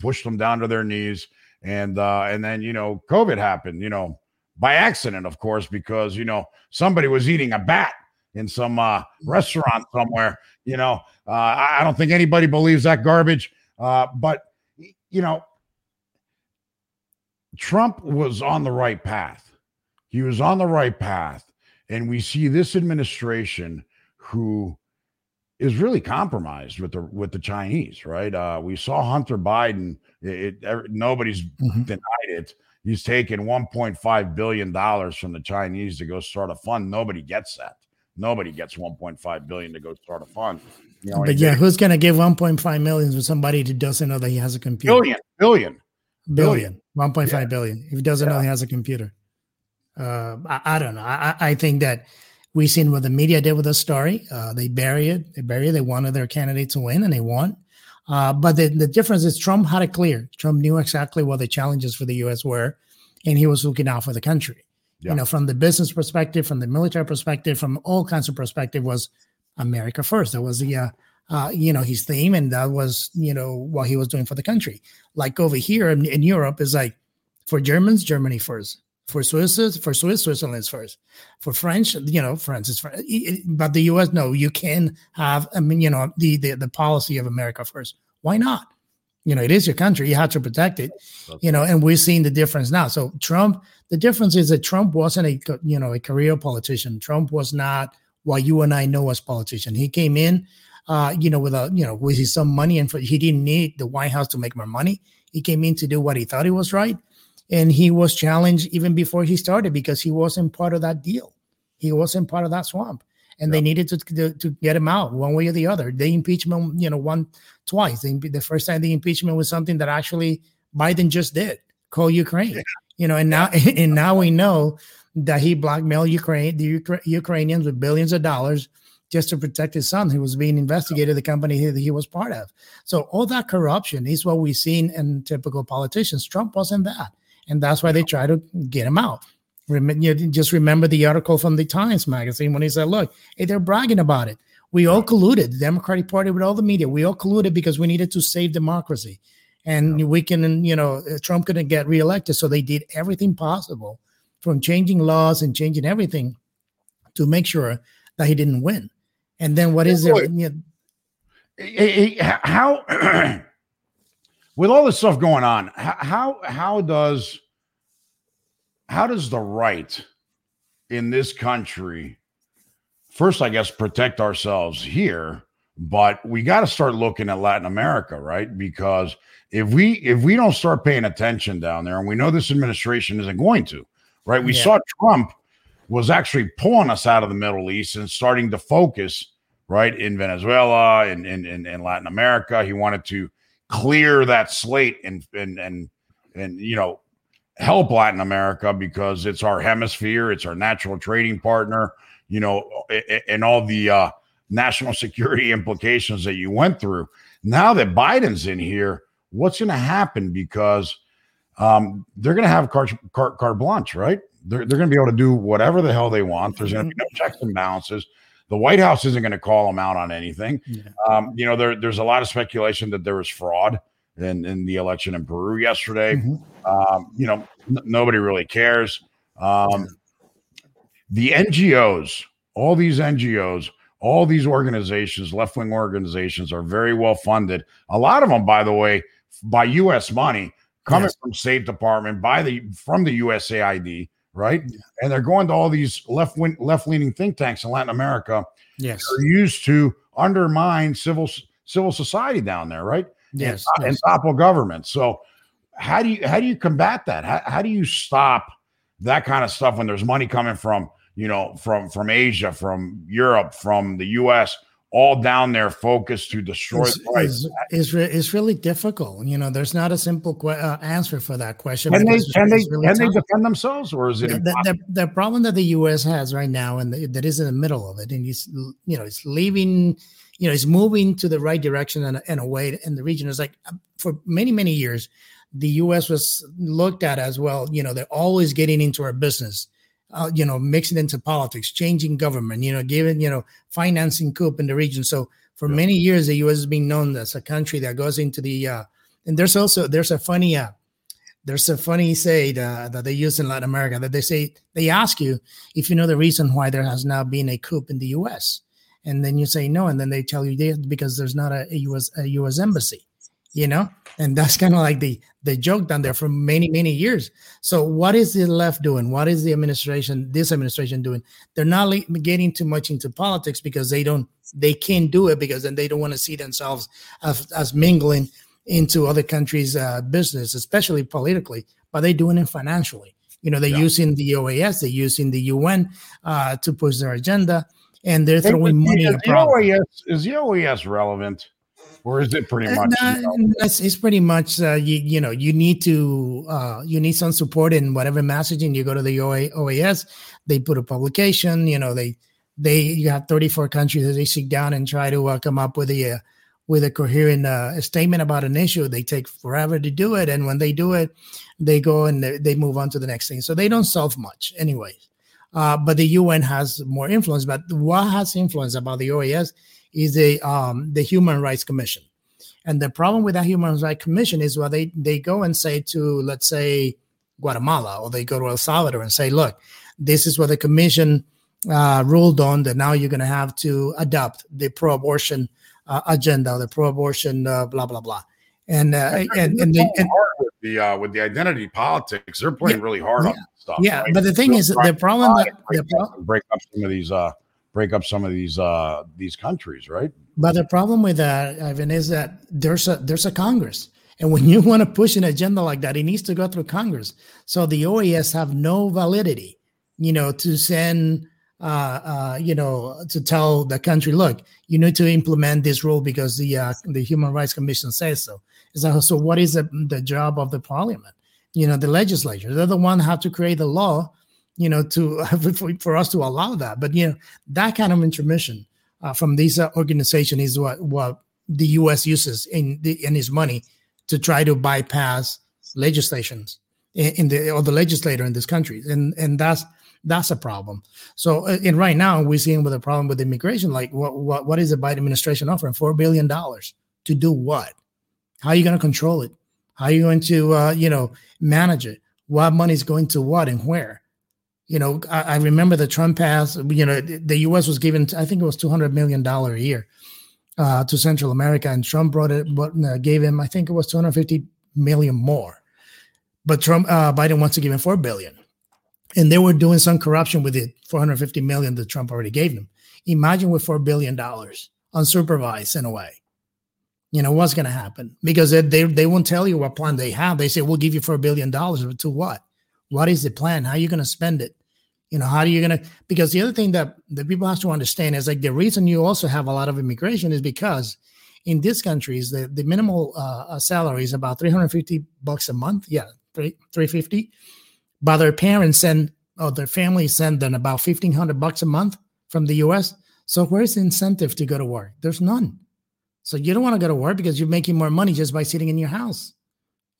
pushed them down to their knees, and uh, and then you know, COVID happened. You know, by accident, of course, because you know somebody was eating a bat in some uh, restaurant somewhere. You know, uh, I, I, don't think anybody believes that garbage. Uh, but you know, Trump was on the right path. He was on the right path, and we see this administration who is really compromised with the with the Chinese, right? Uh, we saw Hunter Biden. It, it nobody's mm-hmm. denied it. He's taken 1.5 billion dollars from the Chinese to go start a fund. Nobody gets that. Nobody gets 1.5 billion to go start a fund. You know, but yeah, who's going to give 1.5 million to somebody who doesn't know that he has a computer? Billion, billion, billion, 1.5 yeah. billion. If he doesn't yeah. know he has a computer, uh, I, I, don't know. I, I, think that we've seen what the media did with the story. Uh, they bury it. They bury it. They wanted their candidate to win, and they won. Uh, but the, the difference is Trump had it clear. Trump knew exactly what the challenges for the U.S. were, and he was looking out for the country yeah. you know, from the business perspective, from the military perspective, from all kinds of perspective, was America first. That was the uh, uh, you know his theme, and that was you know what he was doing for the country. Like over here in, in Europe, is like for Germans, Germany first. For Swiss, for Swiss, Switzerland is first. For French, you know, France is first. But the U.S., no, you can have. I mean, you know, the the, the policy of America first. Why not? You know, it is your country. You have to protect it, you know, and we're seeing the difference now. So Trump, the difference is that Trump wasn't a, you know, a career politician. Trump was not what you and I know as politician. He came in, uh, you know, with a, you know, with his some money and for, he didn't need the White House to make more money. He came in to do what he thought he was right. And he was challenged even before he started because he wasn't part of that deal. He wasn't part of that swamp and they needed to, to, to get him out one way or the other. The impeachment, you know, one twice. The, the first time the impeachment was something that actually Biden just did, call Ukraine. Yeah. You know, and now and now we know that he blackmailed Ukraine, the Ukra- Ukrainians with billions of dollars just to protect his son who was being investigated, the company that he was part of. So all that corruption is what we've seen in typical politicians. Trump wasn't that. And that's why they try to get him out. You just remember the article from the Times magazine when he said, "Look, hey, they're bragging about it. We all colluded, the Democratic Party with all the media. We all colluded because we needed to save democracy, and yeah. we can, you know, uh, Trump couldn't get reelected, so they did everything possible, from changing laws and changing everything, to make sure that he didn't win. And then what is there? You know, how with all this stuff going on, how how does how does the right in this country first i guess protect ourselves here but we got to start looking at latin america right? Because if we if we don't start paying attention down there and we know this administration isn't going to right? We yeah. saw trump was actually pulling us out of the middle east and starting to focus right in venezuela and in, in, in latin america. He wanted to clear that slate and and and and you know help Latin America because it's our hemisphere, it's our natural trading partner. you know, and all the uh, national security implications that you went through. Now that Biden's in here, what's going to happen? Because um, they're going to have carte, carte, carte blanche, right? They're, they're going to be able to do whatever the hell they want. There's going to be no checks and balances. The White House isn't going to call them out on anything. Yeah. Um, you know, there, there's a lot of speculation that there was fraud in, in the election in Peru yesterday. Mm-hmm. Um, you know, n- nobody really cares. Um, the NGOs, all these NGOs, all these organizations, left wing organizations, are very well funded. A lot of them, by the way, by U.S. money coming yes. from State Department, by the from the USAID, right? And they're going to all these left wing, left leaning think tanks in Latin America. Yes, are used to undermine civil civil society down there, right? Yes, and, yes. topple government. So how do you how do you combat that? How, how do you stop that kind of stuff when there's money coming from you know from from Asia, from Europe, from the U.S all down there focused to destroy it's. It's, it's, really difficult. You know, there's not a simple que- uh, answer for that question. Can they can they really can they defend themselves, or is it the, the, the, problem that the U.S. has right now, and the, that is in the middle of it, and it's you know it's leaving, you know, it's moving to the right direction and, and away in the region. Is like um, for many many years, the U.S. was looked at as well. You know, they're always getting into our business uh, you know, mixing into politics, changing government, you know, giving, you know, financing coup in the region. So for yeah. many years, the U.S. has been known as a country that goes into the, uh, and there's also, there's a funny, uh, there's a funny say that, that they use in Latin America that they say, they ask you if you know the reason why there has now been a coup in the U.S. And then you say no. And then they tell you they, because there's not a, a U.S. a U.S. embassy you know? And that's kind of like the the joke down there for many many years. So what is the left doing? What is the administration this administration doing? They're not getting too much into politics because they don't they can't do it because then they don't want to see themselves as, as mingling into other countries uh, business especially politically but they're doing it financially. You know they're yeah. using the oas they're using the un uh, to push their agenda and they're throwing money is the, OAS, is the oas relevant or is it pretty uh, much? Uh, you know? it's, it's, pretty much uh, you you know you need to uh, you need some support in whatever messaging you go to the OA, OAS. They put a publication. You know they they you have 34 countries that they sit down and try to uh, come up with a uh, with a coherent uh, statement about an issue. They take forever to do it, and when they do it, they go and they, they move on to the next thing. So they don't solve much, anyways. Uh, but the UN has more influence. But what has influence about the OAS is a um, the Human Rights Commission. And the problem with that Human Rights Commission is where they, they go and say to, let's say, Guatemala, or they go to El Salvador and say, look, this is what the commission uh, ruled on that now you're going to have to adopt the pro abortion uh, agenda, the pro abortion, uh, blah, blah, blah. And, uh, and, and, they, and with the, uh, with the identity politics, they're playing yeah, really hard yeah, on stuff. Yeah. Right? But the thing is, the problem that break, break up some of these, uh, break up some of these uh these countries, right? But the problem with that, Ivan, is that there's a there's a Congress. And when you want to push an agenda like that, it needs to go through Congress. So the OAS have no validity, you know, to send uh, uh, you know, to tell the country, look, you need to implement this rule because the uh, the Human Rights Commission says so. So, so what is the, the job of the parliament? You know, the legislature. They're the one have to create the law you know, to for, us to allow that. But you know, that kind of intermission uh, from these uh, organization is what what the U.S. uses in the in his money to try to bypass legislations in, in the or the legislator in this country, and and that's that's a problem. So, uh, and right now we're seeing with a problem with immigration. Like, what what what is the Biden administration offering? Four billion dollars to do what? How are you going to control it? How are you going to uh, you know manage it? What money is going to what and where? You know, I, I remember the Trump pass. You know, the U.S. was given, I think it was two hundred million dollar a year uh, to Central America, and Trump brought it, but uh, gave him, I think it was two hundred fifty million more. But Trump, uh, Biden wants to give him four billion, and they were doing some corruption with the four hundred fifty million that Trump already gave them. Imagine with four billion dollars unsupervised in a way you know what's going to happen because they, they they won't tell you what plan they have they say we'll give you four billion dollars to what what is the plan how are you going to spend it you know, how are you going to? Because the other thing that the people have to understand is like the reason you also have a lot of immigration is because in these countries the the minimal uh, uh salary is about three hundred fifty bucks a month. Yeah, three three fifty. But their parents send or their families send them about fifteen hundred bucks a month from the US. So where's the incentive to go to work? There's none. So you don't want to go to work because you're making more money just by sitting in your house.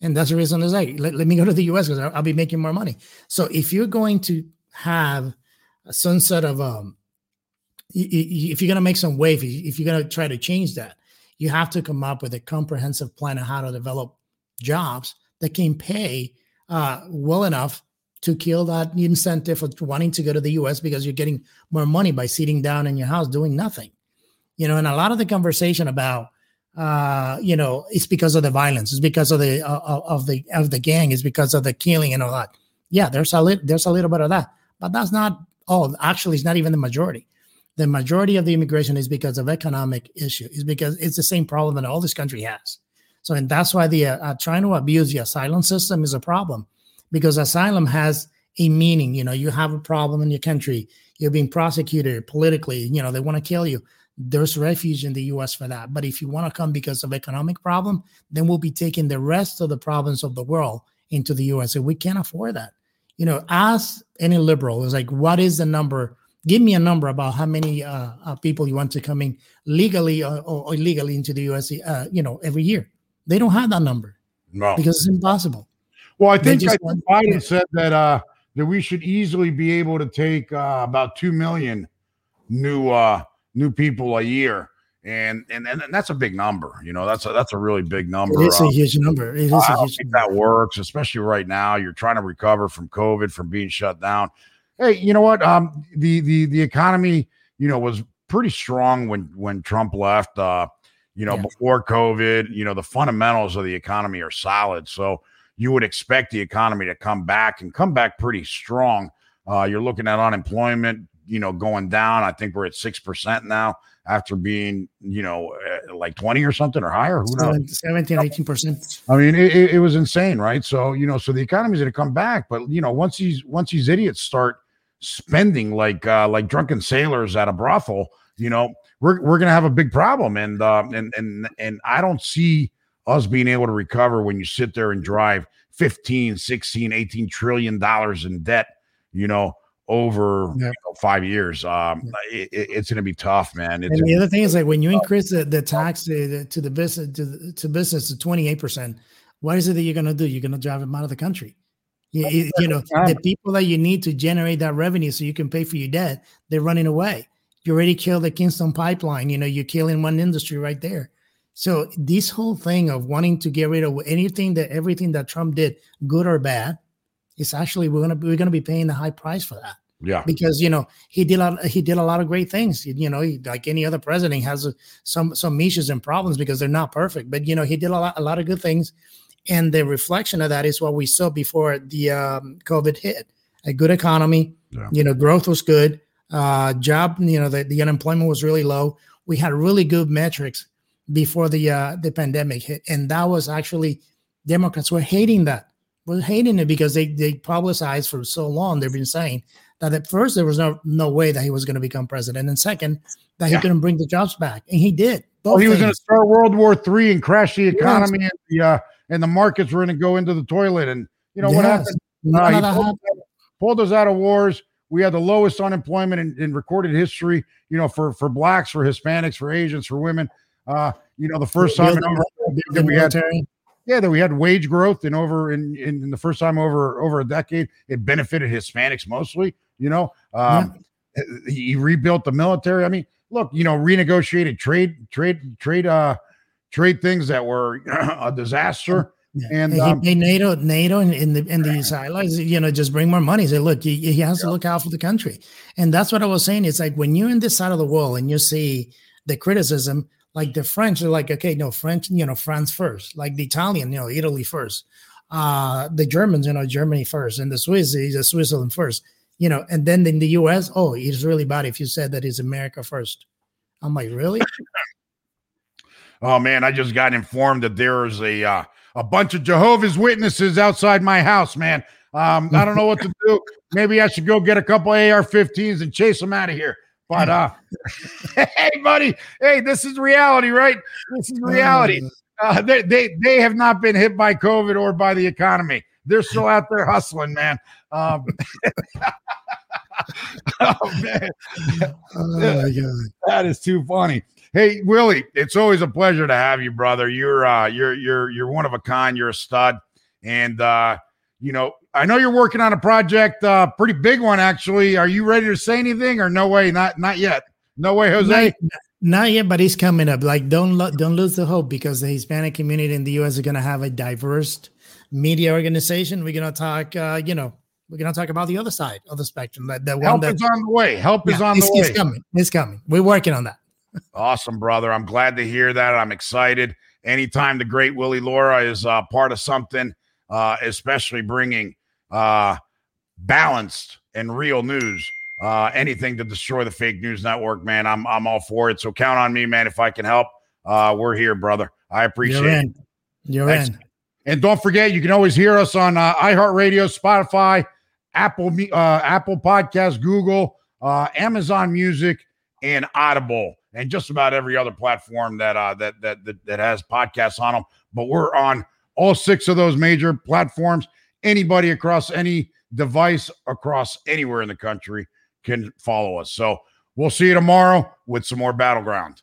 And that's the reason is like, let, let me go to the US because I'll, I'll be making more money. So if you're going to have a sort of um if you're going to make some wave if you're going to try to change that you have to come up with a comprehensive plan of how to develop jobs that can pay uh, well enough to kill that incentive of wanting to go to the US because you're getting more money by sitting down in your house doing nothing. You know, and a lot of the conversation about uh, you know, it's because of the violence, it's because of the uh, of the of the gang, it's because of the killing and all that. Yeah, there's a little there's a little bit of that, but that's not all. Actually, it's not even the majority. The majority of the immigration is because of economic issue. Is because it's the same problem that all this country has. So, and that's why the uh, uh, trying to abuse the asylum system is a problem because asylum has a meaning. You know, you have a problem in your country, you're being prosecuted politically, you know, they want to kill you. There's refuge in the US for that. But if you want to come because of economic problem, then we'll be taking the rest of the problems of the world into the US. And we can't afford that. You know, ask any liberal, is like, what is the number? Give me a number about how many uh, uh, people you want to come in legally or, or illegally into the US, uh, you know, every year. They don't have that number. No. Because it's impossible. Well, I think, I think Biden said that uh, that we should easily be able to take uh, about two million new uh, new people a year, and, and and that's a big number. You know, that's a that's a really big number. It is a uh, huge number. It is I a huge think number. that works, especially right now. You're trying to recover from COVID, from being shut down. Hey, you know what? Um, the the the economy, you know, was pretty strong when when Trump left. Uh, you know, yeah. before COVID, you know, the fundamentals of the economy are solid. So you would expect the economy to come back and come back pretty strong. Uh, you're looking at unemployment, you know, going down. I think we're at six percent now after being, you know, uh, like 20 or something or higher. Who knows? 17, 18 percent. I mean, it, it, was insane, right? So, you know, so the economy's going to come back, but you know, once these once these idiots start spending like uh, like drunken sailors at a brothel, you know, we're we're going to have a big problem, and uh, and and and I don't see us being able to recover when you sit there and drive 15 16 18 trillion dollars in debt you know over yeah. you know, five years um yeah. it, it's going to be tough man. It's and the other thing is like when you increase the, the tax to, to the business to, to business to 28 percent what is it that you're going to do? You're going to drive them out of the country. You, you know the people that you need to generate that revenue so you can pay for your debt they're running away. You already killed the Keystone pipeline you know you're killing one industry right there. So this whole thing of wanting to get rid of anything that everything that Trump did, good or bad, is actually we're gonna we're gonna be paying a high price for that. Yeah, because you know he did a, he did a lot of great things. You know, he, like any other president, has a, some some issues and problems because they're not perfect. But you know, he did a lot a lot of good things, and the reflection of that is what we saw before the um, COVID hit. A good economy, yeah. you know, growth was good. Uh, job, you know, the, the unemployment was really low. We had really good metrics before the uh, the pandemic hit, and that was actually Democrats were hating that, were hating it because they they publicized for so long. They've been saying that at first there was no no way that he was going to become president, and second that yeah. he couldn't bring the jobs back, and he did. Well, he was going to start World War Three and crash the economy, yes. and the uh, and the markets were going to go into the toilet. And you know yes. what happened? Uh, he pulled, pulled us out of wars. We had the lowest unemployment in, in recorded history. You know, for for blacks, for Hispanics, for Asians, for women. Uh, you know, the first time that we had, yeah, that we had wage growth in over in, in, in the first time over over a decade. It benefited Hispanics mostly. You know, um, yeah. he rebuilt the military. I mean, look, you know, renegotiated trade trade trade uh trade things that were a disaster. Yeah. And um, he NATO, NATO, in, in the in the allies, you know, just bring more money. Say, look, he, he has yeah. to look out for the country, and that's what I was saying. It's like when you're in this side of the world and you see the criticism, like the French are like, okay, no, French, you know, France first. Like the Italian, you know, Italy first. Uh, the Germans, you know, Germany first, and the Swiss is a Switzerland first. You know, and then in the U.S., oh, it's really bad if you said that it's America first. I'm like, really? oh man, I just got informed that there is a uh, a bunch of Jehovah's Witnesses outside my house, man. Um, I don't know what to do. Maybe I should go get a couple AR-15s and chase them out of here. But uh, hey, buddy, hey, this is reality, right? This is reality. Mm. Uh, they, they they have not been hit by COVID or by the economy. They're still out there hustling, man. Um, oh man, oh my god, that is too funny. Hey Willie, it's always a pleasure to have you, brother. You're uh, you're you're you're one of a kind. You're a stud, and uh, you know I know you're working on a project, uh, pretty big one actually. Are you ready to say anything, or no way? Not not yet. No way, Jose. Not, not yet, but it's coming up. Like don't lo- don't lose the hope because the Hispanic community in the U.S. is going to have a diverse media organization. We're going to talk, uh, you know, we're going to talk about the other side of the spectrum. That, that help one is on the way. Help yeah, is on the way. It's coming. It's coming. We're working on that. awesome, brother. I'm glad to hear that. I'm excited. Anytime the great Willie Lora is uh, part of something, uh, especially bringing uh, balanced and real news, uh, anything to destroy the fake news network, man, I'm I'm all for it. So count on me, man. If I can help, uh, we're here, brother. I appreciate You're it. In. You're Thanks. in. And don't forget, you can always hear us on uh, iHeartRadio, Spotify, Apple, uh, Apple Podcast, Google, uh, Amazon Music, and Audible, and just about every other platform that, uh, that that that that has podcasts on them. But we're on all six of those major platforms. Anybody across any device across anywhere in the country can follow us. So we'll see you tomorrow with some more battleground.